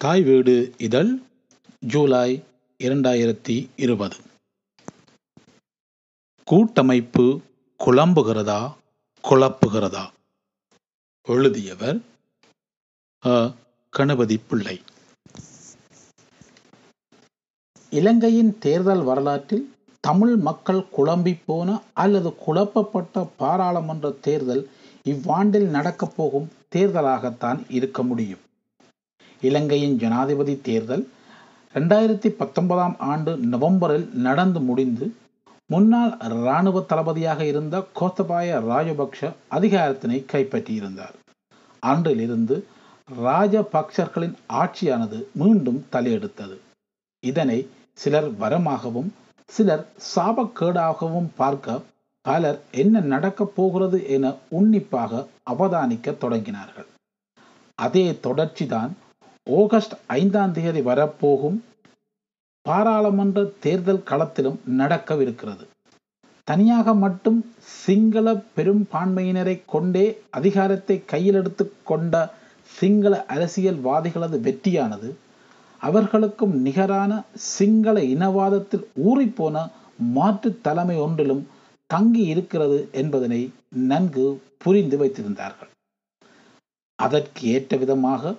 தாய் வீடு இதழ் ஜூலை இரண்டாயிரத்தி இருபது. கூட்டமைப்பு குழம்புகிறதா குழப்புகிறதா? எழுதியவர் அ. கணபதி பிள்ளை. இலங்கையின் தேர்தல் வரலாற்றில் தமிழ் மக்கள் குழம்பி போன அல்லது குழப்பப்பட்ட பாராளுமன்ற தேர்தல் இவ்வாண்டில் நடக்கப் போகும் தேர்தலாகத்தான் இருக்க முடியும். இலங்கையின் ஜனாதிபதி தேர்தல் ரெண்டாயிரத்தி பத்தொன்பதாம் ஆண்டு நவம்பரில் நடந்து முடிந்து முன்னாள் இராணுவ தளபதியாக இருந்த கோத்தபாய ராஜபக்ஷ அதிகாரத்தினை கைப்பற்றியிருந்தார். அன்றிலிருந்து ராஜபக்சர்களின் ஆட்சியானது மீண்டும் தலையெடுத்தது. இதனை சிலர் வரமாகவும் சிலர் சாபக்கேடாகவும் பார்க்க பலர் என்ன நடக்கப் போகிறது என உன்னிப்பாக அவதானிக்க தொடங்கினார்கள். அதே தொடர்ச்சிதான் ஆகஸ்ட் ஐந்தாம் தேதி வரப்போகும் பாராளுமன்ற தேர்தல் களத்திலும் நடக்கவிருக்கிறது. தனியாக மட்டும் சிங்கள பெரும்பான்மையினரை கொண்டே அதிகாரத்தை கையில் எடுத்து கொண்ட சிங்கள அரசியல்வாதிகளது வெற்றியானது அவர்களுக்கும் நிகரான சிங்கள இனவாதத்தில் ஊறிப்போன மாற்று தலைமை ஒன்றிலும் தங்கி இருக்கிறது என்பதனை நன்கு புரிந்து வைத்திருந்தார்கள். அதற்கு ஏற்ற விதமாக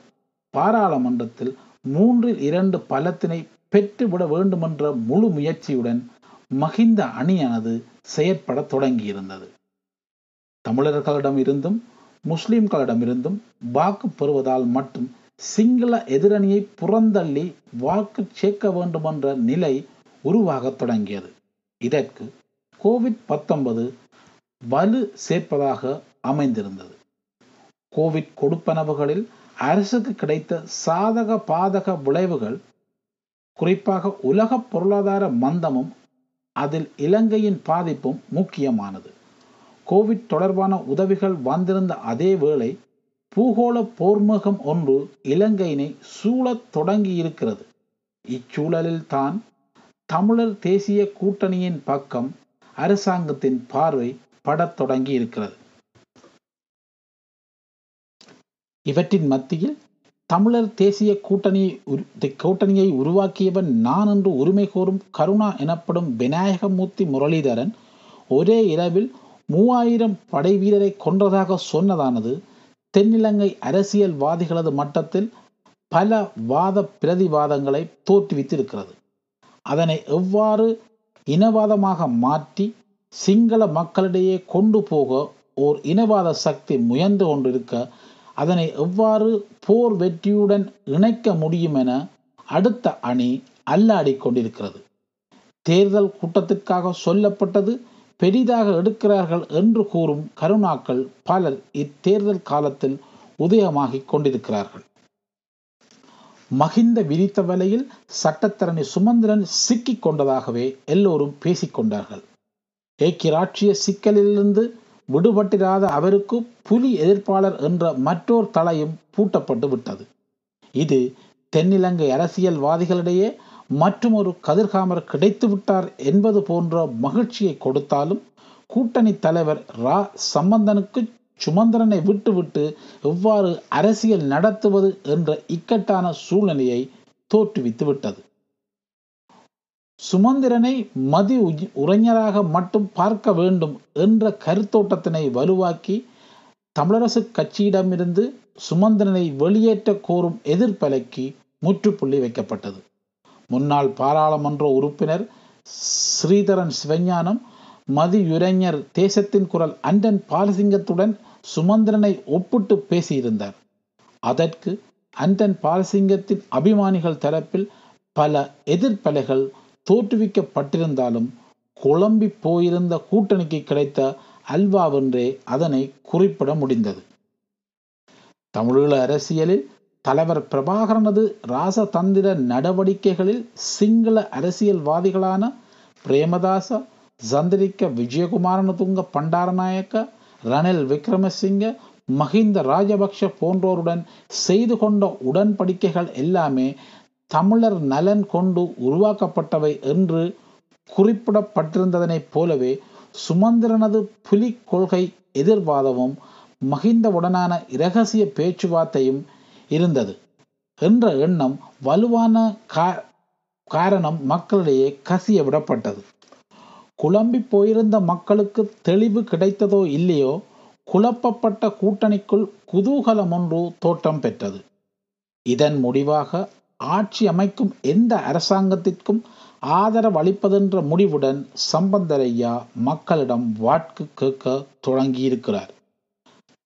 பாராளுமன்றத்தில் மூன்றில் இரண்டு பலத்தினை பெற்றுவிட வேண்டுமென்ற முழு முயற்சியுடன் மகிந்த அணியானது செயற்பட தொடங்கியிருந்தது. தமிழர்களிடம் இருந்தும் முஸ்லிம்களிடமிருந்தும் வாக்கு பெறுவதால் மட்டும் சிங்கள எதிரணியை புறந்தள்ளி வாக்கு சேர்க்க வேண்டுமென்ற நிலை உருவாக தொடங்கியது. இதற்கு கோவிட் பத்தொன்பது வலு சேர்ப்பதாக அமைந்திருந்தது. கோவிட் கொடுப்பனவுகளில் அரசுக்கு கிடைத்த சாதக பாதக விளைவுகள் குறிப்பாக உலக பொருளாதார மந்தமும் அதில் இலங்கையின் பாதிப்பும் முக்கியமானது. கோவிட் தொடர்பான உதவிகள் வந்திருந்த அதே வேளை பூகோள போர்முகம் ஒன்று இலங்கையினை சூழத் தொடங்கி இருக்கிறது இச்சூழலில் தான் தமிழர் தேசிய கூட்டணியின் பக்கம் அரசாங்கத்தின் பார்வை படத் தொடங்கி இருக்கிறது இவற்றின் மத்தியில் தமிழர் தேசிய கூட்டணியை கூட்டணியை உருவாக்கியவன் நான் என்று உரிமை கோரும் கருணா எனப்படும் விநாயகமூர்த்தி முரளிதரன் ஒரே இரவில் மூவாயிரம் படை வீரரை கொன்றதாக சொன்னதானது. தென்னிலங்கை அரசியல்வாதிகளது மட்டத்தில் பல வாத பிரதிவாதங்களை தோற்றுவித்திருக்கிறது அதனை எவ்வாறு இனவாதமாக மாற்றி சிங்கள மக்களிடையே கொண்டு போக ஓர் இனவாத சக்தி முயன்று கொண்டிருக்க அதனை எவ்வாறு போர் வெற்றியுடன் இணைக்க முடியும் என அடுத்த அணி அல்லாடி கொண்டிருக்கிறது. தேர்தல் கூட்டத்திற்காக சொல்லப்பட்டது பெரிதாக எடுக்கிறார்கள் என்று கூறும் கருணாக்கள் பலர் இத்தேர்தல் காலத்தில் உதயமாகிக் கொண்டிருக்கிறார்கள். மகிந்த விரித்த வலையில் சட்டத்தரணி சுமந்திரன் சிக்கிக் கொண்டதாகவே எல்லோரும் பேசிக்கொண்டார்கள் ஏக்கிராட்சிய சிக்கலிலிருந்து விடுபட்டிராத அவருக்கு புலி எதிர்ப்பாளர் என்ற மற்றோர் தலையும் பூட்டப்பட்டு விட்டது. இது தென்னிலங்கை அரசியல்வாதிகளிடையே மற்றும் ஒரு கதிர்காமர் கிடைத்து விட்டார் என்பது போன்ற மகிழ்ச்சியை கொடுத்தாலும் கூட்டணி தலைவர் ரா. சம்பந்தனுக்கு சுமந்திரனை விட்டுவிட்டு எவ்வாறு அரசியல் நடத்துவது என்ற இக்கட்டான சூழ்நிலையை தோற்றுவித்து விட்டது. சுமந்திரனை மதி உரைஞராக மட்டும் பார்க்க வேண்டும் என்ற கருத்தோட்டத்தினை வலுவாக்கி தமிழரசு கட்சியிடமிருந்து சுமந்திரனை வெளியேற்ற கோரும் எதிர்ப்பலைக்கு முற்றுப்புள்ளி வைக்கப்பட்டது. முன்னாள் பாராளுமன்ற உறுப்பினர் ஸ்ரீதரன் சிவஞானம் மதியுரைஞர் தேசத்தின் குரல் அண்டன் பாலசிங்கத்துடன் சுமந்திரனை ஒப்பிட்டு பேசியிருந்தார். அதற்கு அண்டன் பாலசிங்கத்தின் அபிமானிகள் தரப்பில் பல எதிர்ப்பலைகள் தோற்றுவிக்கப்பட்டிருந்தாலும் குழம்பி போயிருந்த கூட்டணிக்கு கிடைத்த அல்வாவென்றே அதனை குறிப்பிட முடிந்தது. தமிழீழ அரசியலில் தலைவர் பிரபாகரனது ராசதந்திர நடவடிக்கைகளில் சிங்கள அரசியல்வாதிகளான பிரேமதாச சந்திரிக்க விஜயகுமாரனதுங்க பண்டாரநாயக்க ரணில் விக்ரமசிங்க மஹிந்த ராஜபக்ஷ போன்றோருடன் செய்து கொண்ட உடன்படிக்கைகள் எல்லாமே தமிழர் நலன் கொண்டு உருவாக்கப்பட்டவை என்று குறிப்பிடப்பட்டிருந்ததனைப் போலவே சுமந்திரனது புலி கொள்கை எதிர்வாதமும் மகிந்தவுடனான இரகசிய பேச்சுவார்த்தையும் இருந்தது என்ற எண்ணம் வலுவான கா- காரணம் மக்களிடையே கசிய விடப்பட்டது. குழம்பி போயிருந்த மக்களுக்கு தெளிவு கிடைத்ததோ இல்லையோ குழப்பப்பட்ட கூட்டணிக்குள் குதூகலம் ஒன்று தோற்றம் பெற்றது. இதன் முடிவாக ஆட்சி அமைக்கும் எந்த அரசாங்கத்திற்கும் ஆதரவு அளிப்பதென்ற முடிவுடன் சம்பந்தரையா மக்களிடம் வாக்கு கேட்க தொடங்கியிருக்கிறார்.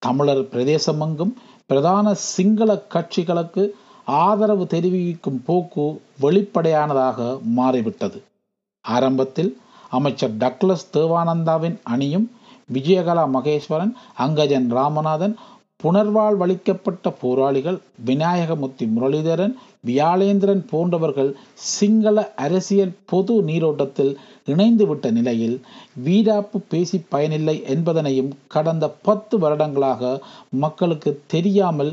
தமிழர் பிரதேசமெங்கும் பிரதான சிங்கள கட்சிகளுக்கு ஆதரவு தெரிவிக்கும் போக்கு வெளிப்படையானதாக மாறிவிட்டது. ஆரம்பத்தில் அமைச்சர் டக்ளஸ் தேவானந்தாவின் அணியும் விஜயகலா மகேஸ்வரன் அங்கஜன் ராமநாதன் புனர்வாழ்வளிக்கப்பட்ட போராளிகள் விநாயகமுத்தி முரளிதரன் வியாளேந்திரன் போன்றவர்கள் சிங்கள அரசியல் பொது நீரோட்டத்தில் இணைந்துவிட்ட நிலையில் வீராப்பு பேசி பயனில்லை என்பதனையும் கடந்த பத்து வருடங்களாக மக்களுக்கு தெரியாமல்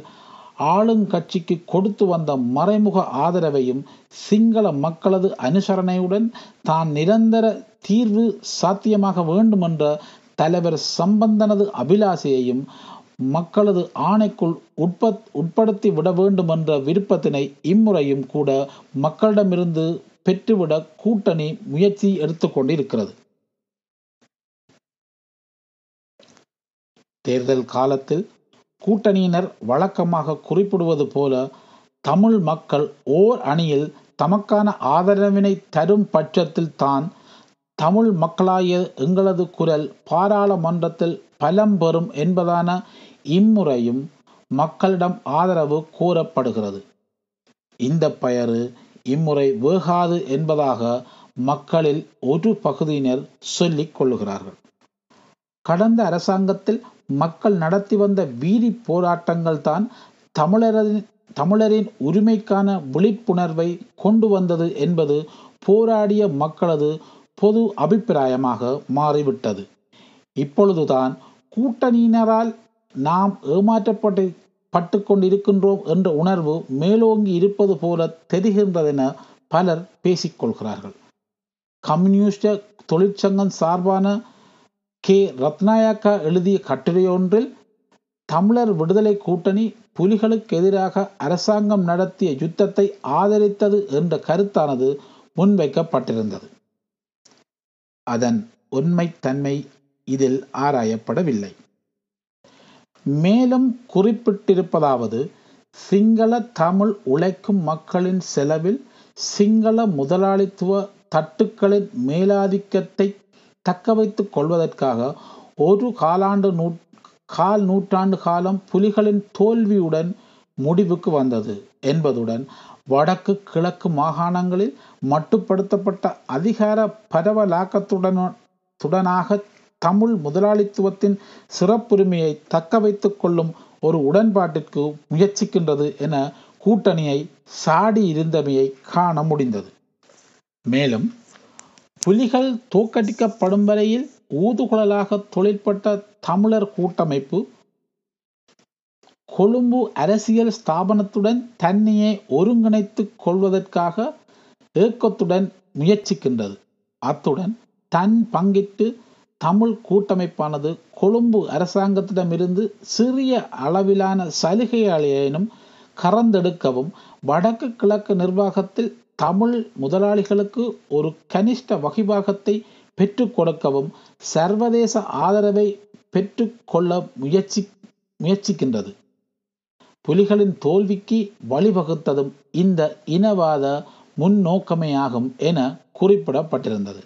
ஆளுங்கட்சிக்கு கொடுத்து வந்த மறைமுக ஆதரவையும் சிங்கள மக்களது அனுசரணையுடன் தான் நிரந்தர தீர்வு சாத்தியமாக வேண்டுமென்ற தலைவர் சம்பந்தனது அபிலாசையையும் மக்களது ஆணைக்குள் உட்பத் உட்படுத்தி விட வேண்டும் என்ற விருப்பத்தினை இம்முறையும் கூட மக்களிடமிருந்து பெற்றுவிட கூட்டணி முயற்சி எடுத்துக்கொண்டிருக்கிறது தேர்தல் காலத்தில் கூட்டணியினர் வழக்கமாக குறிப்பிடுவது போல தமிழ் மக்கள் ஓர் அணியில் தமக்கான ஆதரவினை தரும் பட்சத்தில் தான் தமிழ் மக்களாகிய எங்களது குரல் பாராளுமன்றத்தில் பலம் பெறும் என்பதான இம்முறையும் மக்களிடம் ஆதரவு கோரப்படுகிறது இந்த பெயரு இம்முறை வேகாது என்பதாக மக்களில் ஒரு பகுதியினர் சொல்லிக் கொள்ளுகிறார்கள் கடந்த அரசாங்கத்தில் மக்கள் நடத்தி வந்த வீதி போராட்டங்கள் தான் தமிழரின் தமிழரின் உரிமைக்கான விழிப்புணர்வை கொண்டு வந்தது என்பது போராடிய மக்களது பொது அபிப்பிராயமாக மாறிவிட்டது. இப்பொழுதுதான் கூட்டணியினரால் நாம் ஏமாற்றப்பட்டு பட்டு கொண்டிருக்கின்றோம் என்ற உணர்வு மேலோங்கி இருப்பது போல தெரிகின்றதென பலர் பேசிக்கொள்கிறார்கள். கம்யூனிஸ்ட தொழிற்சங்கம் சார்பான கே. ரத்னாயக்கா எழுதிய கட்டுரையொன்றில் தமிழர் விடுதலை கூட்டணி புலிகளுக்கு எதிராக அரசாங்கம் நடத்திய யுத்தத்தை ஆதரித்தது என்ற கருத்தானது முன்வைக்கப்பட்டிருந்தது. அதன் உண்மைத்தன்மை இதில் ஆராயப்படவில்லை. மேலும் குறிப்பிட்டிருப்பதாவது சிங்கள தமிழ் உழைக்கும் மக்களின் செலவில் சிங்கள முதலாளித்துவ தட்டுக்களின் மேலாதிக்கத்தை தக்க வைத்துக் கொள்வதற்காக ஒரு காலாண்டு நூ கால் நூற்றாண்டு காலம் புலிகளின் தோல்வியுடன் முடிவுக்கு வந்தது என்பதுடன் வடக்கு கிழக்கு மாகாணங்களில் மட்டுப்படுத்தப்பட்ட அதிகார பரவலாக்கத்துடன் துடனாக தமிழ் முதலாளித்துவத்தின் சிறப்புரிமையை தக்க வைத்துக் கொள்ளும் ஒரு உடன்பாட்டிற்கு முயற்சிக்கின்றது என கூட்டணியை சாடி இருந்தமையை காண முடிந்தது. மேலும் புலிகள் தோக்கடிக்கப்படும் வரையில் ஊதுகுழலாக தொழிற்பட்ட தமிழர் கூட்டமைப்பு கொழும்பு அரசியல் ஸ்தாபனத்துடன் தன்னையே ஒருங்கிணைத்துக் கொள்வதற்காக ஏக்கத்துடன் முயற்சிக்கின்றது. அத்துடன் தன் பங்கிட்டு தமிழ் கூட்டமைப்பானது கொழும்பு அரசாங்கத்திடமிருந்து சிறிய அளவிலான சலுகையாளேனும் கறந்தெடுக்கவும் வடக்கு கிழக்கு நிர்வாகத்தில் தமிழ் முதலாளிகளுக்கு ஒரு கனிஷ்ட வகிபாகத்தை பெற்றுக் கொடுக்கவும் சர்வதேச ஆதரவை பெற்றுக்கொள்ள முயற்சி முயற்சிக்கின்றது. புலிகளின் தோல்விக்கு வழிவகுத்ததும் இந்த இனவாத முன்னோக்கமேயாகும் என குறிப்பிடப்பட்டிருந்தது.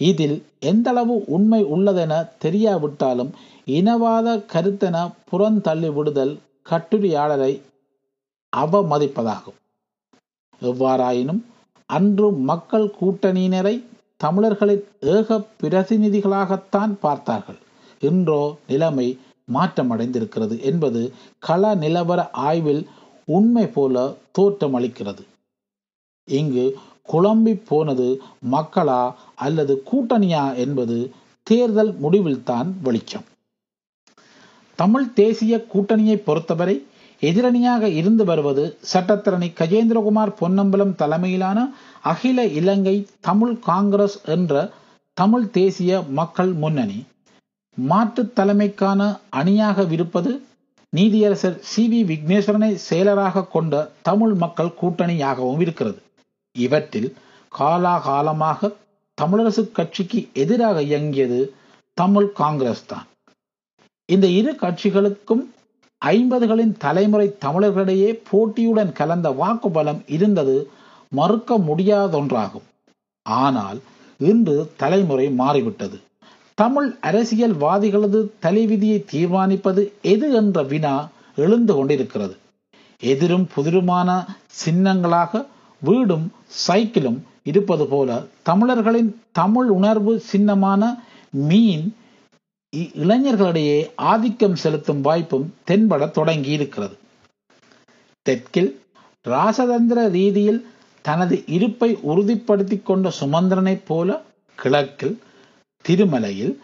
இதில் எந்தளவு உண்மை உள்ளதென தெரியாவிட்டாலும் இனவாத கருத்தென புறந்தள்ளி விடுதல் கட்டுரையாளரை அவமதிப்பதாகும். எவ்வாறாயினும் அன்று மக்கள் கூட்டணியினரை தமிழர்களின் ஏக பிரதிநிதிகளாகத்தான் பார்த்தார்கள். இன்றோ நிலைமை மாற்றமடைந்திருக்கிறது என்பது கள நிலவர ஆய்வில் உண்மை போல தோற்றமளிக்கிறது. இங்கு குழம்பி போனது மக்களா அல்லது கூட்டணியா என்பது தேர்தல் முடிவில்தான் வெளிச்சம். தமிழ் தேசிய கூட்டணியை பொறுத்தவரை எதிரணியாக இருந்து வருவது சட்டத்திரணி கஜேந்திரகுமார் பொன்னம்பலம் தலைமையிலான அகில இலங்கை தமிழ் காங்கிரஸ் என்ற தமிழ் தேசிய மக்கள் முன்னணி. மாற்று தலைமைக்கான அணியாக இருப்பது நீதியரசர் சி வி விக்னேஸ்வரனை செயலராக கொண்ட தமிழ் மக்கள் கூட்டணியாகவும் இருக்கிறது. இவற்றில் காலாகாலமாக தமிழரசு கட்சிக்கு எதிராக இயங்கியது தமிழ் காங்கிரஸ் தான். இந்த இரு கட்சிகளுக்கும் ஐம்பதுகளின் தலைமுறை தமிழர்களிடையே போட்டியுடன் கலந்த வாக்குபலம் இருந்தது மறுக்க முடியாதொன்றாகும். ஆனால் இன்று தலைமுறை மாறிவிட்டது. தமிழ் அரசியல்வாதிகளது தலைவிதியை தீர்மானிப்பது எது என்ற வினா எழுந்து கொண்டிருக்கிறது. எதிரும் புதிருமான சின்னங்களாக வீடும் சைக்கிளும் இருப்பது போல தமிழர்களின் தமிழ் உணர்வு சின்னமான மீன் இளைஞர்களிடையே ஆதிக்கம் செலுத்தும் வாய்ப்பும் தென்பட தொடங்கி இருக்கிறது தெற்கில் ராசதந்திர ரீதியில் தனது இருப்பை உறுதிப்படுத்தி கொண்ட சுமந்திரனைப் போல கிழக்கில் திருமலையில்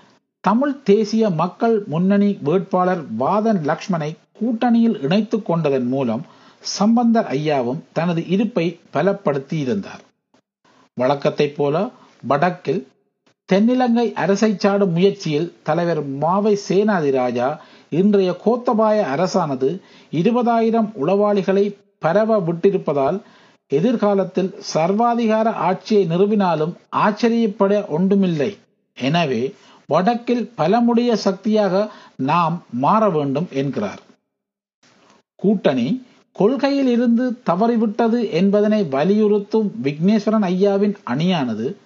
தமிழ் தேசிய மக்கள் முன்னணி வேட்பாளர் வாதன் லக்ஷ்மணை கூட்டணியில் இணைத்து கொண்டதன் மூலம் சம்பந்தர் ஐயாவும் தனது இருப்பை பலப்படுத்தி இருந்தார் வழக்கத்தைப் போல வடக்கில் தென்னிலங்கை அரசை சாடும் முயற்சியில் தலைவர் மாவை சேனாதிராஜா இன்றைய கோத்தபாய அரசானது இருபதாயிரம் உளவாளிகளை பரவ விட்டிருப்பதால் எதிர்காலத்தில் சர்வாதிகார ஆட்சியை நிறுவினாலும் ஆச்சரியப்பட ஒன்றுமில்லை. எனவே வடக்கில் பலமுடைய சக்தியாக நாம் மாற வேண்டும் என்கிறார். கூட்டணி கொள்கையில் இருந்து தவறிவிட்டது என்பதனை வலியுறுத்தும் விக்னேஸ்வரன் ஐயாவின் அணியானது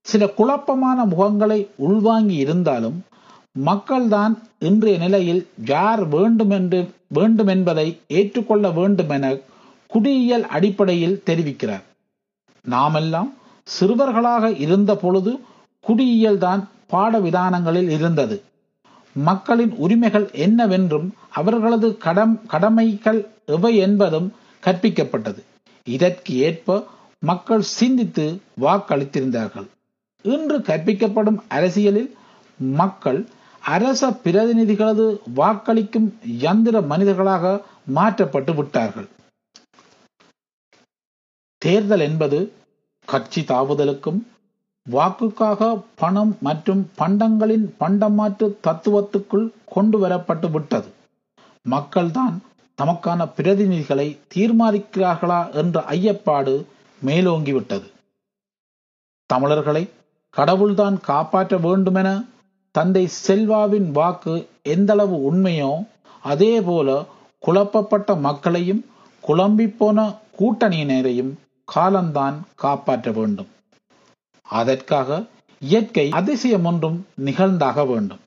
சில குழப்பமான முகங்களை உள்வாங்கி இருந்தாலும் மக்கள்தான் இன்றைய நிலையில் யார் வேண்டுமென்று வேண்டுமென்பதை ஏற்றுக்கொள்ள வேண்டும் என குடியியல் அடிப்படையில் தெரிவிக்கிறார். நாமெல்லாம் சிறுவர்களாக இருந்த பொழுது குடியியல் தான் பாடவிதானங்களில் இருந்தது. மக்களின் உரிமைகள் என்னவென்றும் அவர்களது கடம் கடமைகள் எவை என்பதும் கற்பிக்கப்பட்டது. இதற்கு ஏற்ப மக்கள் சிந்தித்து வாக்களித்திருந்தார்கள். இன்று கற்பிக்கப்படும் அரசியலில் மக்கள் அரச பிரதிநிதிகளது வாக்களிக்கும் யந்திர மனிதர்களாக மாற்றப்பட்டு விட்டார்கள். தேர்தல் என்பது கட்சி தாவுதலுக்கும் வாக்குக்காக பணம் மற்றும் பண்டங்களின் பண்டமாற்று தத்துவத்துக்குள் கொண்டு வரப்பட்டு விட்டது. மக்கள்தான் நமக்கான பிரதிநிதிகளை தீர்மானிக்கிறார்களா என்ற ஐயப்பாடு மேலோங்கிவிட்டது. தமிழர்களை கடவுள்தான் காப்பாற்ற வேண்டுமென தந்தை செல்வாவின் வாக்கு எந்தளவு உண்மையோ அதே போல குழப்பப்பட்ட மக்களையும் குழம்பிப்போன கூட்டணியினரையும் காலம்தான் காப்பாற்ற வேண்டும். அதற்காக இயற்கை அதிசயம் ஒன்றும் நிகழ்ந்தாக வேண்டும்.